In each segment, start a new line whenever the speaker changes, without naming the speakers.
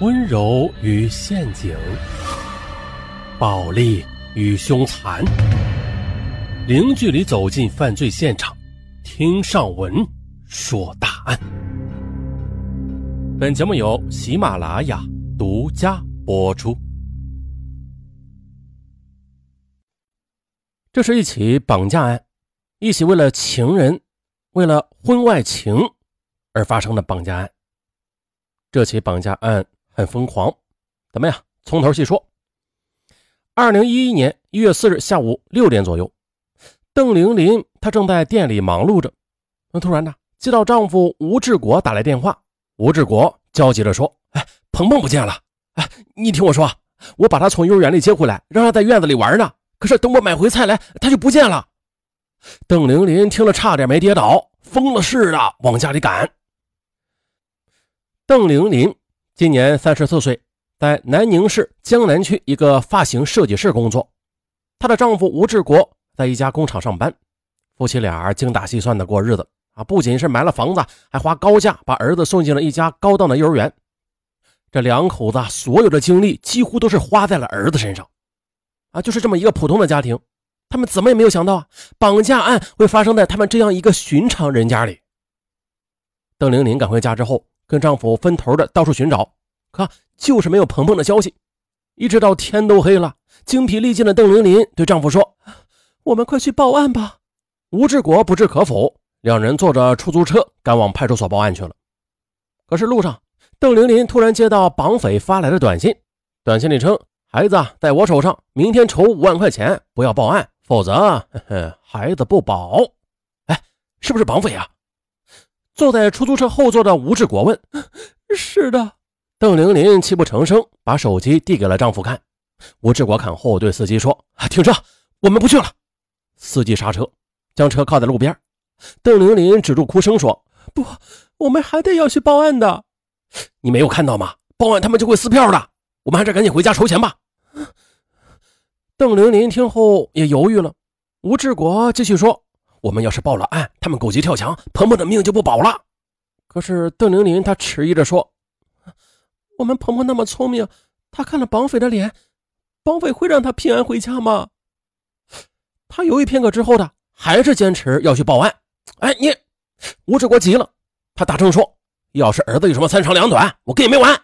温柔与陷阱，暴力与凶残，零距离走进犯罪现场，听上文说大案。本节目由喜马拉雅独家播出。这是一起绑架案，一起为了情人、为了婚外情而发生的绑架案。这起绑架案。很疯狂，怎么样？从头细说。二零一一年一月四日下午六点左右，邓玲玲她正在店里忙碌着，那突然呢，接到丈夫吴志国打来电话。吴志国焦急地说：“哎，鹏鹏不见了！哎，你听我说，我把他从幼儿园里接回来，让他在院子里玩呢。可是等我买回菜来，他就不见了。”邓玲玲听了，差点没跌倒，疯了似的往家里赶。邓玲玲。今年三十四岁，在南宁市江南区一个发型设计室工作。她的丈夫吴志国在一家工厂上班，夫妻俩精打细算的过日子啊，不仅是买了房子，还花高价把儿子送进了一家高档的幼儿园。这两口子所有的精力几乎都是花在了儿子身上啊，就是这么一个普通的家庭，他们怎么也没有想到啊，绑架案会发生在他们这样一个寻常人家里。邓玲玲赶回家之后。跟丈夫分头的到处寻找，可就是没有鹏鹏的消息。一直到天都黑了，精疲力尽的邓玲玲对丈夫说：“我们快去报案吧。”吴志国不置可否，两人坐着出租车赶往派出所报案去了。可是路上，邓玲玲突然接到绑匪发来的短信，短信里称：“孩子在我手上，明天筹五万块钱，不要报案，否则呵呵 孩子不保。”哎，是不是绑匪啊？坐在出租车后座的吴志国问：“是的。”邓玲玲泣不成声，把手机递给了丈夫看。吴志国看后对司机说：“停车，我们不去了。”司机刹车，将车靠在路边。邓玲玲止住哭声说：“不，我们还得要去报案的。你没有看到吗？报案他们就会撕票的。我们还是赶紧回家筹钱吧。”邓玲玲听后也犹豫了。吴志国继续说。我们要是报了案，他们狗急跳墙，鹏鹏的命就不保了。可是邓玲玲她迟疑着说：“我们鹏鹏那么聪明，他看了绑匪的脸，绑匪会让他平安回家吗？”他犹豫片刻之后的，还是坚持要去报案。哎，你吴志国急了，他大声说：“要是儿子有什么三长两短，我跟你没完！”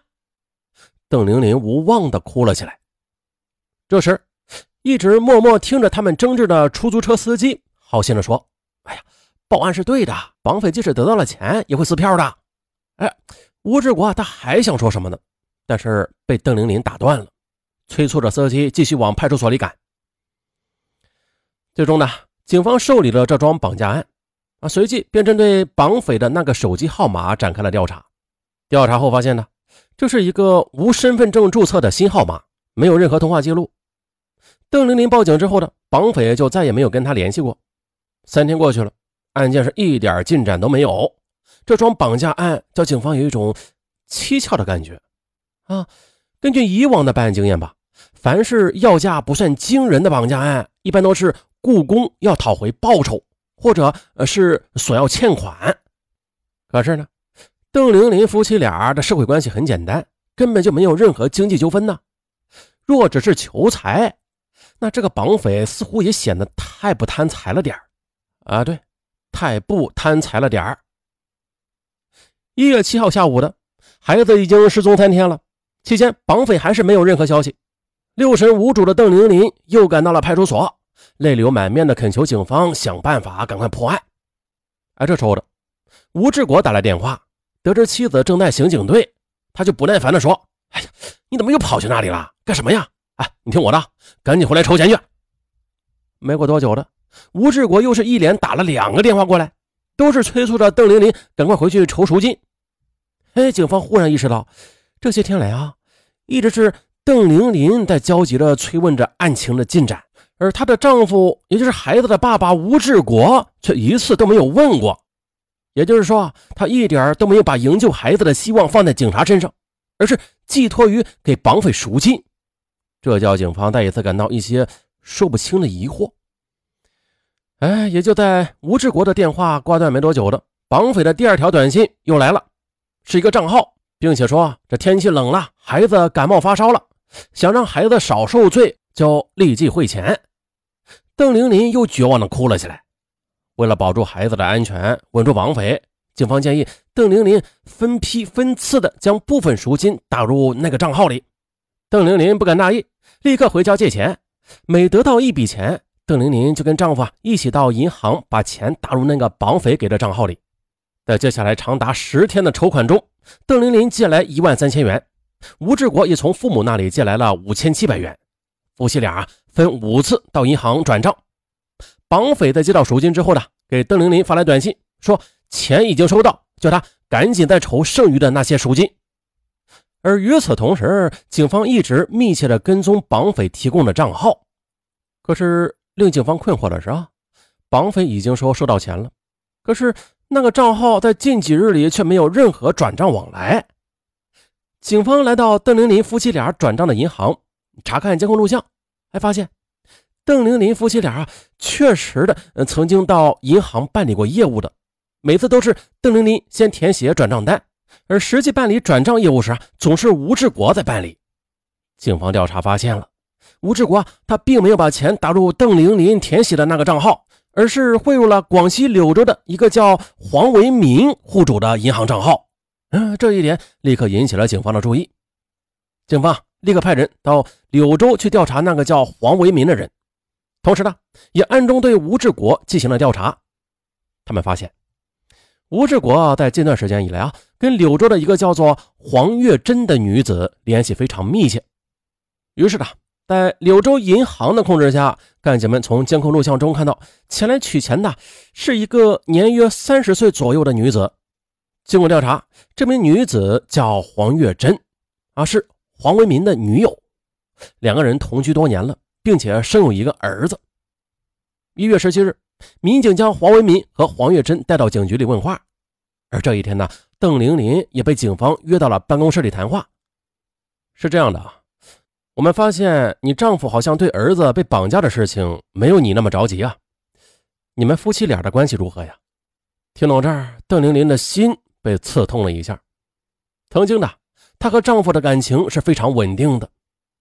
邓玲玲无望的哭了起来。这时，一直默默听着他们争执的出租车司机。好心的说：“哎呀，报案是对的，绑匪即使得到了钱，也会撕票的。”哎，吴志国他还想说什么呢？但是被邓玲玲打断了，催促着司机继续往派出所里赶。最终呢，警方受理了这桩绑架案，啊，随即便针对绑匪的那个手机号码展开了调查。调查后发现呢，这是一个无身份证注册的新号码，没有任何通话记录。邓玲玲报警之后呢，绑匪就再也没有跟他联系过。三天过去了，案件是一点进展都没有。这桩绑架案叫警方有一种蹊跷的感觉啊。根据以往的办案经验吧，凡是要价不算惊人的绑架案，一般都是雇工要讨回报酬，或者是索要欠款。可是呢，邓玲玲夫妻俩的社会关系很简单，根本就没有任何经济纠纷呢。若只是求财，那这个绑匪似乎也显得太不贪财了点儿。啊，对，太不贪财了点儿。一月七号下午的，孩子已经失踪三天了，期间绑匪还是没有任何消息。六神无主的邓玲玲又赶到了派出所，泪流满面的恳求警方想办法赶快破案。哎，这时候的吴志国打来电话，得知妻子正在刑警队，他就不耐烦的说：“哎呀，你怎么又跑去那里了？干什么呀？哎，你听我的，赶紧回来筹钱去。”没过多久的。吴志国又是一连打了两个电话过来，都是催促着邓玲玲赶快回去筹赎金。哎，警方忽然意识到，这些天来啊，一直是邓玲玲在焦急地催问着案情的进展，而她的丈夫，也就是孩子的爸爸吴志国，却一次都没有问过。也就是说，他一点都没有把营救孩子的希望放在警察身上，而是寄托于给绑匪赎金。这叫警方再一次感到一些说不清的疑惑。哎，也就在吴志国的电话挂断没多久的，绑匪的第二条短信又来了，是一个账号并且说这天气冷了，孩子感冒发烧了，想让孩子少受罪，就立即汇钱。邓玲玲又绝望的哭了起来。为了保住孩子的安全，稳住绑匪，警方建议邓玲玲分批分次的将部分赎金打入那个账号里。邓玲玲不敢大意，立刻回家借钱。每得到一笔钱，邓玲玲就跟丈夫啊一起到银行把钱打入那个绑匪给的账号里。在接下来长达十天的筹款中，邓玲玲借来一万三千元，吴志国也从父母那里借来了五千七百元。夫妻俩分五次到银行转账。绑匪在接到赎金之后呢，给邓玲玲发来短信，说钱已经收到，叫她赶紧再筹剩余的那些赎金。而与此同时，警方一直密切的跟踪绑匪提供的账号。可是令警方困惑的是啊，绑匪已经说收到钱了，可是那个账号在近几日里却没有任何转账往来。警方来到邓玲玲夫妻俩转账的银行，查看监控录像，还发现邓玲玲夫妻俩确实的曾经到银行办理过业务的，每次都是邓玲玲先填写转账单。而实际办理转账业务时啊，总是吴志国在办理。警方调查发现了，吴志国他并没有把钱打入邓玲玲填写的那个账号，而是汇入了广西柳州的一个叫黄维民户主的银行账号。嗯，这一点立刻引起了警方的注意。警方立刻派人到柳州去调查那个叫黄维民的人，同时呢，也暗中对吴志国进行了调查。他们发现。吴志国在近段时间以来啊，跟柳州的一个叫做黄月珍的女子联系非常密切。于是呢，在柳州银行的控制下，干警们从监控录像中看到，前来取钱的是一个年约三十岁左右的女子。经过调查，这名女子叫黄月珍，啊，是黄为民的女友，两个人同居多年了，并且生有一个儿子。一月十七日。民警将黄文民和黄月珍带到警局里问话，而这一天呢，邓玲玲也被警方约到了办公室里谈话。是这样的啊，我们发现你丈夫好像对儿子被绑架的事情没有你那么着急啊。你们夫妻俩的关系如何呀？听到这儿，邓玲玲的心被刺痛了一下。曾经的她和丈夫的感情是非常稳定的，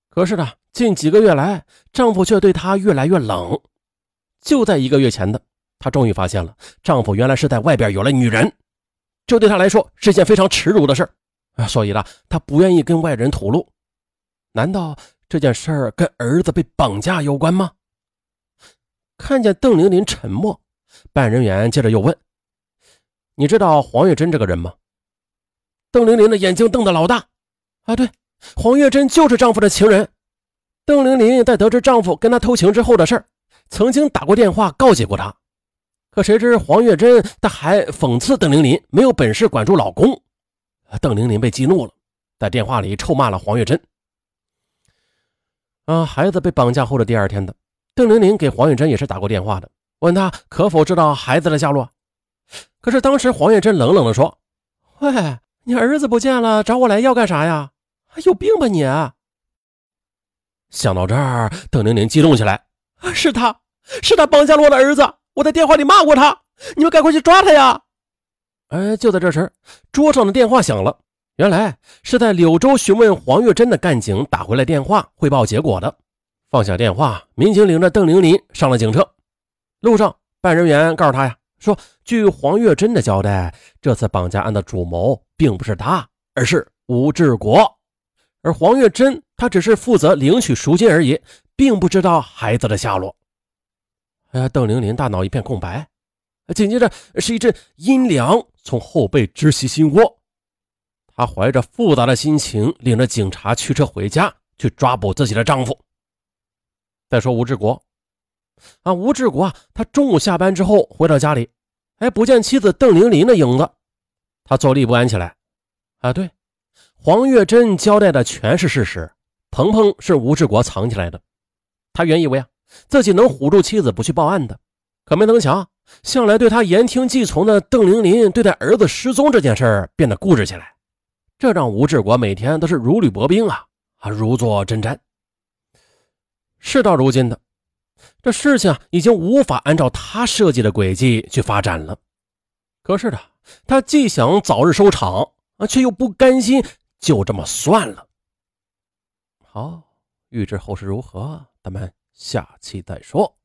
可是呢，近几个月来，丈夫却对她越来越冷。就在一个月前的，她终于发现了丈夫原来是在外边有了女人，这对她来说是件非常耻辱的事啊！所以呢，她不愿意跟外人吐露。难道这件事儿跟儿子被绑架有关吗？看见邓玲玲沉默，办案人员接着又问：“你知道黄月珍这个人吗？”邓玲玲的眼睛瞪得老大。啊，对，黄月珍就是丈夫的情人。邓玲玲在得知丈夫跟她偷情之后的事儿。曾经打过电话告诫过她，可谁知黄月珍她还讽刺邓玲玲没有本事管住老公。邓玲玲被激怒了，在电话里臭骂了黄月珍。啊，孩子被绑架后的第二天的，邓玲玲给黄玉珍也是打过电话的，问她可否知道孩子的下落。可是当时黄玉珍冷冷地说：“喂，你儿子不见了，找我来要干啥呀？有病吧你！”想到这儿，邓玲玲激动起来：“是他！”是他绑架了我的儿子，我在电话里骂过他，你们赶快去抓他呀！哎，就在这时，桌上的电话响了，原来是在柳州询问黄月珍的干警打回来电话汇报结果的。放下电话，民警领着邓玲玲上了警车。路上，办人员告诉他呀，说据黄月珍的交代，这次绑架案的主谋并不是他，而是吴志国，而黄月珍他只是负责领取赎金而已，并不知道孩子的下落。哎呀，邓玲玲大脑一片空白，紧接着是一阵阴凉从后背直袭心窝。她怀着复杂的心情，领着警察驱车回家去抓捕自己的丈夫。再说吴志国，啊，吴志国啊，他中午下班之后回到家里，哎，不见妻子邓玲玲的影子，他坐立不安起来。啊，对，黄月珍交代的全是事实，鹏鹏是吴志国藏起来的，他原以为啊。自己能唬住妻子不去报案的，可没曾想，向来对他言听计从的邓玲玲对待儿子失踪这件事变得固执起来，这让吴志国每天都是如履薄冰啊，啊，如坐针毡。事到如今的，这事情已经无法按照他设计的轨迹去发展了。可是呢，他既想早日收场，啊，却又不甘心就这么算了。好，欲知后事如何，咱们下期再说。